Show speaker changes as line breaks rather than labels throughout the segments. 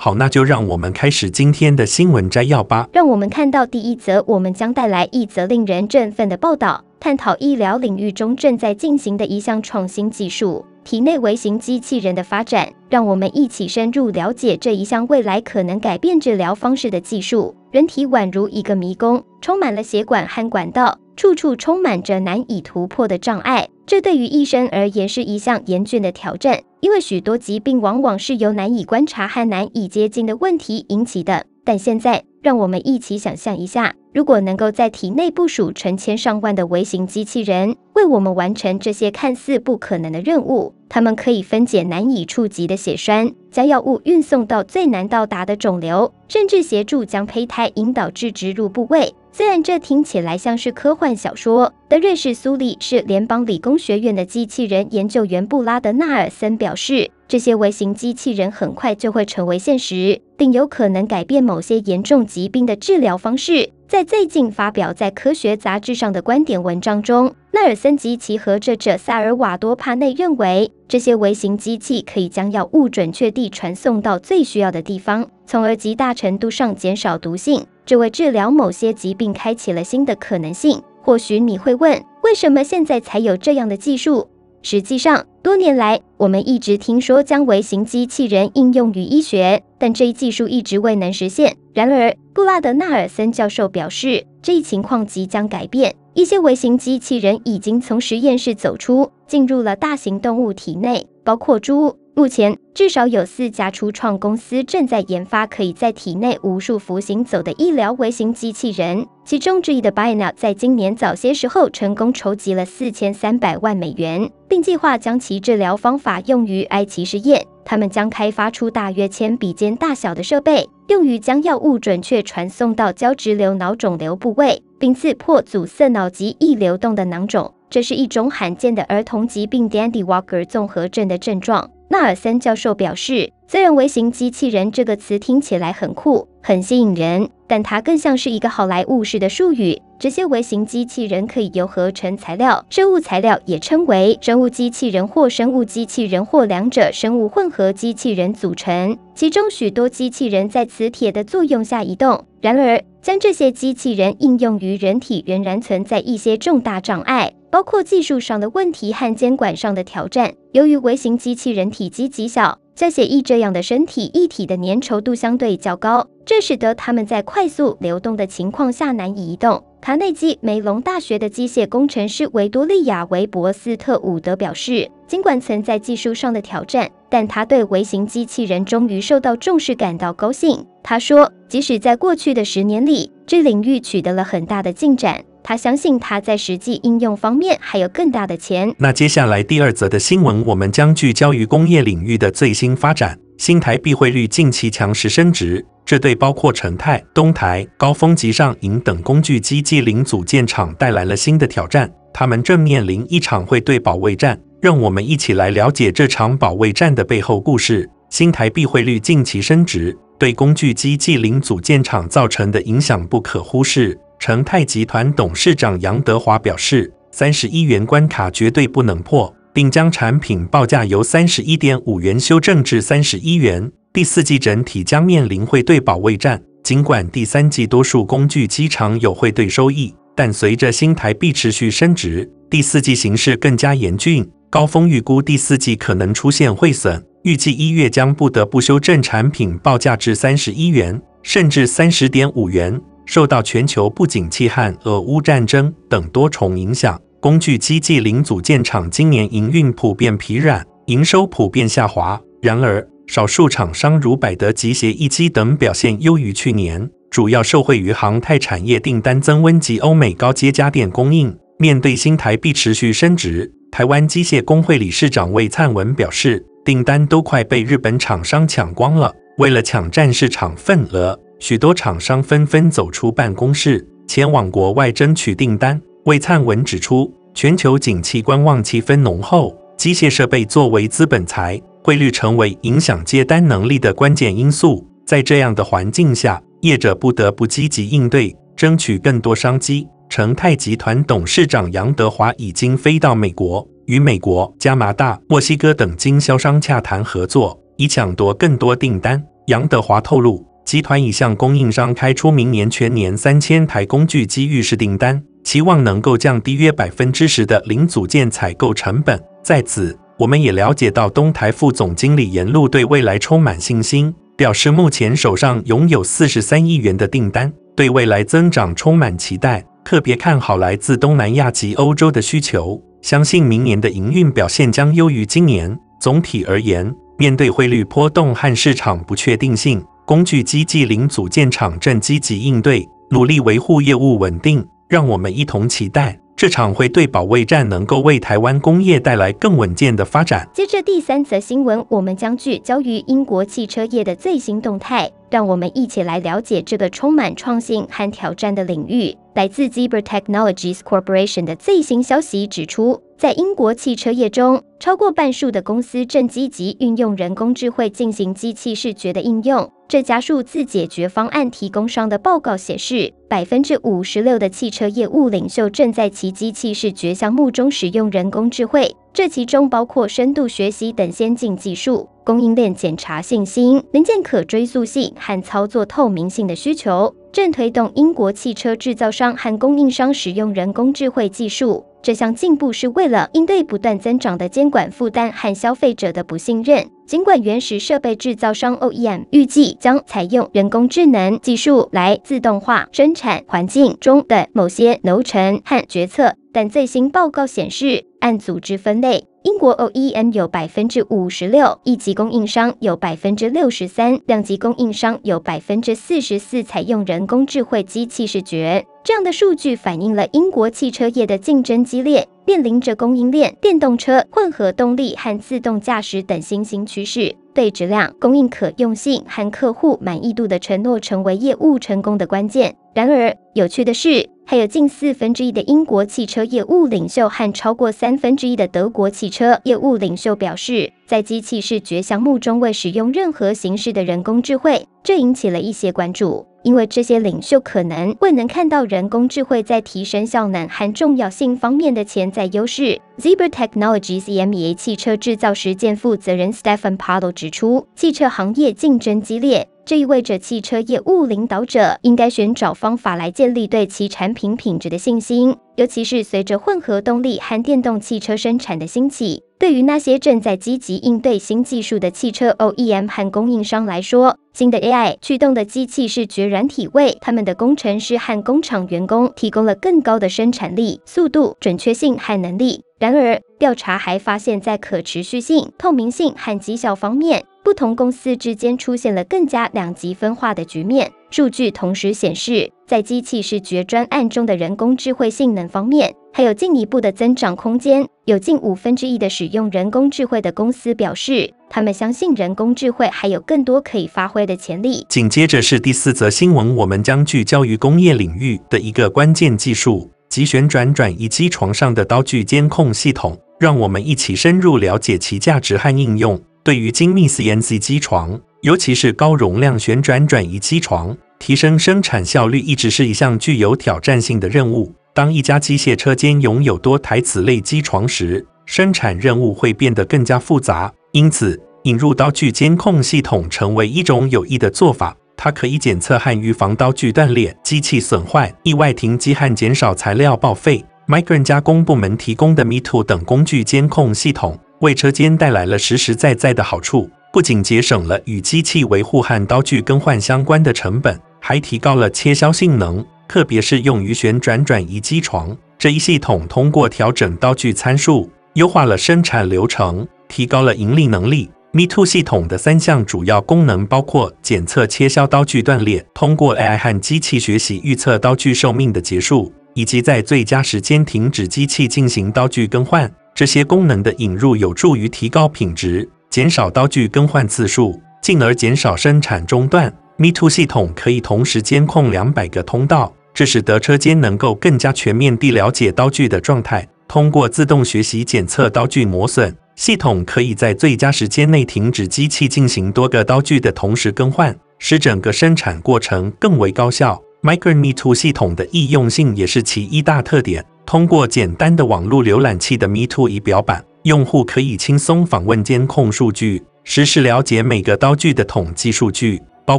好，那就让我们开始今天的新闻摘要吧。
让我们看到第一则，我们将带来一则令人振奋的报道，探讨医疗领域中正在进行的一项创新技术——体内微型机器人的发展。让我们一起深入了解这一项未来可能改变治疗方式的技术。人体宛如一个迷宫，充满了血管和管道，处处充满着难以突破的障碍。这对于医生而言是一项严峻的挑战。因为许多疾病往往是由难以观察和难以接近的问题引起的。但现在，让我们一起想象一下，如果能够在体内部署成千上万的微型机器人，为我们完成这些看似不可能的任务。它们可以分解难以触及的血栓，将药物运送到最难到达的肿瘤，甚至协助将胚胎引导至植入部位。虽然这听起来像是科幻小说，但瑞士苏黎世联邦理工学院的机器人研究员布拉德纳尔森表示，这些微型机器人很快就会成为现实，并有可能改变某些严重疾病的治疗方式。在最近发表在科学杂志上的观点文章中，纳尔森及其合作者萨尔瓦多帕内认为，这些微型机器可以将药物准确地传送到最需要的地方，从而极大程度上减少毒性。这为治疗某些疾病开启了新的可能性。或许你会问，为什么现在才有这样的技术？实际上，多年来我们一直听说将微型机器人应用于医学，但这一技术一直未能实现。然而，布拉德纳尔森教授表示，这一情况即将改变。一些微型机器人已经从实验室走出，进入了大型动物体内，包括猪。目前，至少有四家初创公司正在研发可以在体内无数伏行走的医疗微型机器人。其中之一的 Bionel 在今年早些时候成功筹集了四千三百万美元，并计划将其治疗方法用于埃及实验。他们将开发出大约铅笔尖大小的设备，用于将药物准确传送到胶质瘤脑肿瘤部位，并刺破阻塞脑及易流动的囊肿。这是一种罕见的儿童疾病 Dandy Walker 综合症的症状。纳尔森教授表示，虽然“微型机器人”这个词听起来很酷、很吸引人，但它更像是一个好莱坞式的术语。这些微型机器人可以由合成材料、生物材料，也称为生物机器人或生物机器人或两者生物混合机器人组成。其中许多机器人在磁铁的作用下移动。然而，将这些机器人应用于人体仍然存在一些重大障碍。包括技术上的问题和监管上的挑战。由于微型机器人体积极小，像血液这样的身体液体的粘稠度相对较高，这使得它们在快速流动的情况下难以移动。卡内基梅隆大学的机械工程师维多利亚·韦伯斯特伍德表示，尽管存在技术上的挑战，但他对微型机器人终于受到重视感到高兴。他说，即使在过去的十年里，这领域取得了很大的进展。他相信他在实际应用方面还有更大的钱。
那接下来第二则的新闻，我们将聚焦于工业领域的最新发展。新台币汇率近期强势升值，这对包括成泰、东台、高峰及上银等工具机暨零组件厂带来了新的挑战。他们正面临一场汇兑保卫战。让我们一起来了解这场保卫战的背后故事。新台币汇率近期升值，对工具机暨零组件厂造成的影响不可忽视。成泰集团董事长杨德华表示，三十一元关卡绝对不能破，并将产品报价由三十一点五元修正至三十一元。第四季整体将面临汇兑保卫战。尽管第三季多数工具机场有汇兑收益，但随着新台币持续升值，第四季形势更加严峻。高峰预估第四季可能出现汇损，预计一月将不得不修正产品报价至三十一元，甚至三十点五元。受到全球不景气和俄乌战争等多重影响，工具机暨零组件厂今年营运普遍疲软，营收普遍下滑。然而，少数厂商如百德及协一机等表现优于去年，主要受惠于航太产业订单增温及欧美高阶家电供应。面对新台币持续升值，台湾机械工会理事长魏灿文表示，订单都快被日本厂商抢光了。为了抢占市场份额，许多厂商纷纷走出办公室，前往国外争取订单。魏灿文指出，全球景气观望气氛浓厚，机械设备作为资本财，汇率成为影响接单能力的关键因素。在这样的环境下，业者不得不积极应对，争取更多商机。成泰集团董事长杨德华已经飞到美国，与美国、加拿大、墨西哥等经销商洽谈合作，以抢夺更多订单。杨德华透露，集团已向供应商开出明年全年三千台工具机预示订单，期望能够降低约百分之十的零组件采购成本。在此，我们也了解到东台副总经理严路对未来充满信心。表示目前手上拥有四十三亿元的订单，对未来增长充满期待，特别看好来自东南亚及欧洲的需求，相信明年的营运表现将优于今年。总体而言，面对汇率波动和市场不确定性，工具机暨零组件厂正积极应对，努力维护业务稳定。让我们一同期待。这场会对保卫战能够为台湾工业带来更稳健的发展。
接着第三则新闻，我们将聚焦于英国汽车业的最新动态，让我们一起来了解这个充满创新和挑战的领域。来自 Zebra Technologies Corporation 的最新消息指出，在英国汽车业中，超过半数的公司正积极运用人工智慧进行机器视觉的应用。这家数字解决方案提供商的报告显示，百分之五十六的汽车业务领袖正在其机器视觉项目中使用人工智慧，这其中包括深度学习等先进技术、供应链检查信心、零件可追溯性和操作透明性的需求，正推动英国汽车制造商和供应商使用人工智慧技术。这项进步是为了应对不断增长的监管负担和消费者的不信任。尽管原始设备制造商 OEM 预计将采用人工智能技术来自动化生产环境中的某些流程和决策，但最新报告显示，按组织分类，英国 OEM 有百分之五十六，一级供应商有百分之六十三，两级供应商有百分之四十四采用人工智慧机器视觉。这样的数据反映了英国汽车业的竞争激烈，面临着供应链、电动车、混合动力和自动驾驶等新兴趋势，对质量、供应可用性和客户满意度的承诺成为业务成功的关键。然而，有趣的是，还有近四分之一的英国汽车业务领袖和超过三分之一的德国汽车业务领袖表示，在机器视觉项目中未使用任何形式的人工智慧，这引起了一些关注。因为这些领袖可能未能看到人工智慧在提升效能和重要性方面的潜在优势。Zebra Technologies EMEA 汽车制造实践负责人 Stephen Palo 指出，汽车行业竞争激烈，这意味着汽车业务领导者应该寻找方法来建立对其产品品质的信心，尤其是随着混合动力和电动汽车生产的兴起。对于那些正在积极应对新技术的汽车 OEM 和供应商来说，新的 AI 驱动的机器视觉软体为他们的工程师和工厂员工提供了更高的生产力、速度、准确性和能力。然而，调查还发现，在可持续性、透明性和绩效方面，不同公司之间出现了更加两极分化的局面。数据同时显示，在机器视觉专案中的人工智慧性能方面，还有进一步的增长空间。有近五分之一的使用人工智慧的公司表示，他们相信人工智慧还有更多可以发挥的潜力。
紧接着是第四则新闻，我们将聚焦于工业领域的一个关键技术及旋转转移机床上的刀具监控系统。让我们一起深入了解其价值和应用。对于精密 CNC 机床，尤其是高容量旋转转移机床，提升生产效率一直是一项具有挑战性的任务。当一家机械车间拥有多台此类机床时，生产任务会变得更加复杂。因此，引入刀具监控系统成为一种有益的做法。它可以检测和预防刀具断裂、机器损坏、意外停机和减少材料报废。Micron 加工部门提供的 MeToo 等工具监控系统。为车间带来了实实在在的好处，不仅节省了与机器维护和刀具更换相关的成本，还提高了切削性能，特别是用于旋转转移机床。这一系统通过调整刀具参数，优化了生产流程，提高了盈利能力。MeToo 系统的三项主要功能包括检测切削刀具断裂，通过 AI 和机器学习预测刀具寿命的结束，以及在最佳时间停止机器进行刀具更换。这些功能的引入有助于提高品质，减少刀具更换次数，进而减少生产中断。Me2 系统可以同时监控两百个通道，这使得车间能够更加全面地了解刀具的状态。通过自动学习检测刀具磨损，系统可以在最佳时间内停止机器进行多个刀具的同时更换，使整个生产过程更为高效。Micron Me2 系统的易用性也是其一大特点。通过简单的网络浏览器的 Me2 仪表板，用户可以轻松访问监控数据，实时了解每个刀具的统计数据，包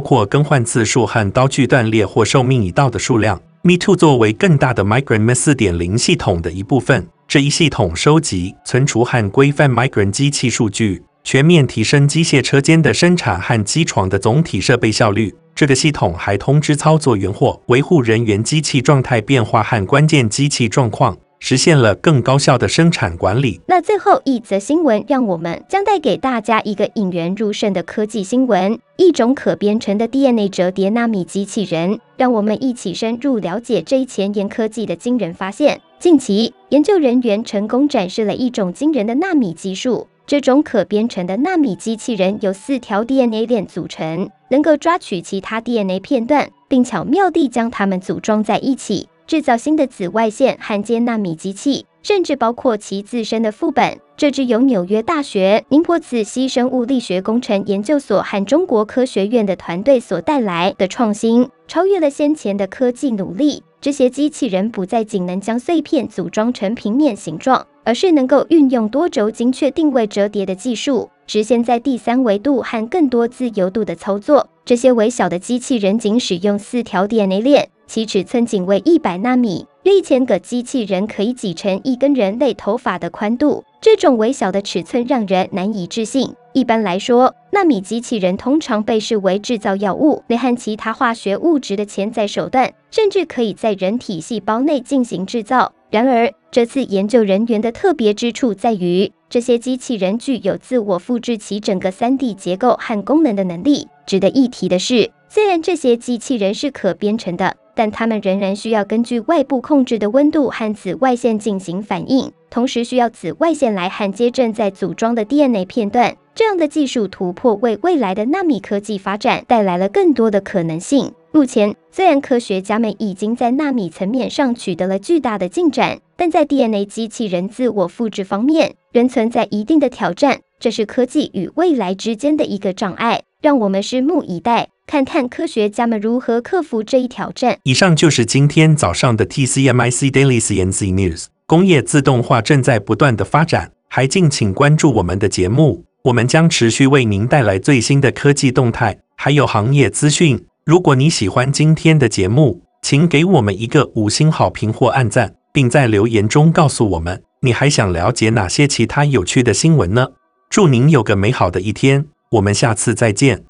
括更换次数和刀具断裂或寿命已到的数量。Me2 作为更大的 Micron M 4.0系统的一部分。这一系统收集、存储和规范 Micron 机器数据，全面提升机械车间的生产和机床的总体设备效率。这个系统还通知操作员或维护人员机器状态变化和关键机器状况。实现了更高效的生产管理。
那最后一则新闻，让我们将带给大家一个引人入胜的科技新闻：一种可编程的 DNA 折叠纳米机器人。让我们一起深入了解这一前沿科技的惊人发现。近期，研究人员成功展示了一种惊人的纳米技术。这种可编程的纳米机器人由四条 DNA 链组成，能够抓取其他 DNA 片段，并巧妙地将它们组装在一起。制造新的紫外线焊接纳米机器，甚至包括其自身的副本。这支由纽约大学宁波磁吸生物力学工程研究所和中国科学院的团队所带来的创新，超越了先前的科技努力。这些机器人不再仅能将碎片组装成平面形状，而是能够运用多轴精确定位折叠的技术，实现在第三维度和更多自由度的操作。这些微小的机器人仅使用四条 DNA 链。其尺寸仅为一百纳米，约一千个机器人可以挤成一根人类头发的宽度。这种微小的尺寸让人难以置信。一般来说，纳米机器人通常被视为制造药物、内含其他化学物质的潜在手段，甚至可以在人体细胞内进行制造。然而，这次研究人员的特别之处在于，这些机器人具有自我复制其整个 3D 结构和功能的能力。值得一提的是，虽然这些机器人是可编程的。但它们仍然需要根据外部控制的温度和紫外线进行反应，同时需要紫外线来焊接正在组装的 DNA 片段。这样的技术突破为未来的纳米科技发展带来了更多的可能性。目前，虽然科学家们已经在纳米层面上取得了巨大的进展，但在 DNA 机器人自我复制方面仍存在一定的挑战。这是科技与未来之间的一个障碍，让我们拭目以待。看看科学家们如何克服这一挑战。
以上就是今天早上的 TCMIC Daily CNC News。工业自动化正在不断的发展，还敬请关注我们的节目，我们将持续为您带来最新的科技动态，还有行业资讯。如果你喜欢今天的节目，请给我们一个五星好评或按赞，并在留言中告诉我们你还想了解哪些其他有趣的新闻呢？祝您有个美好的一天，我们下次再见。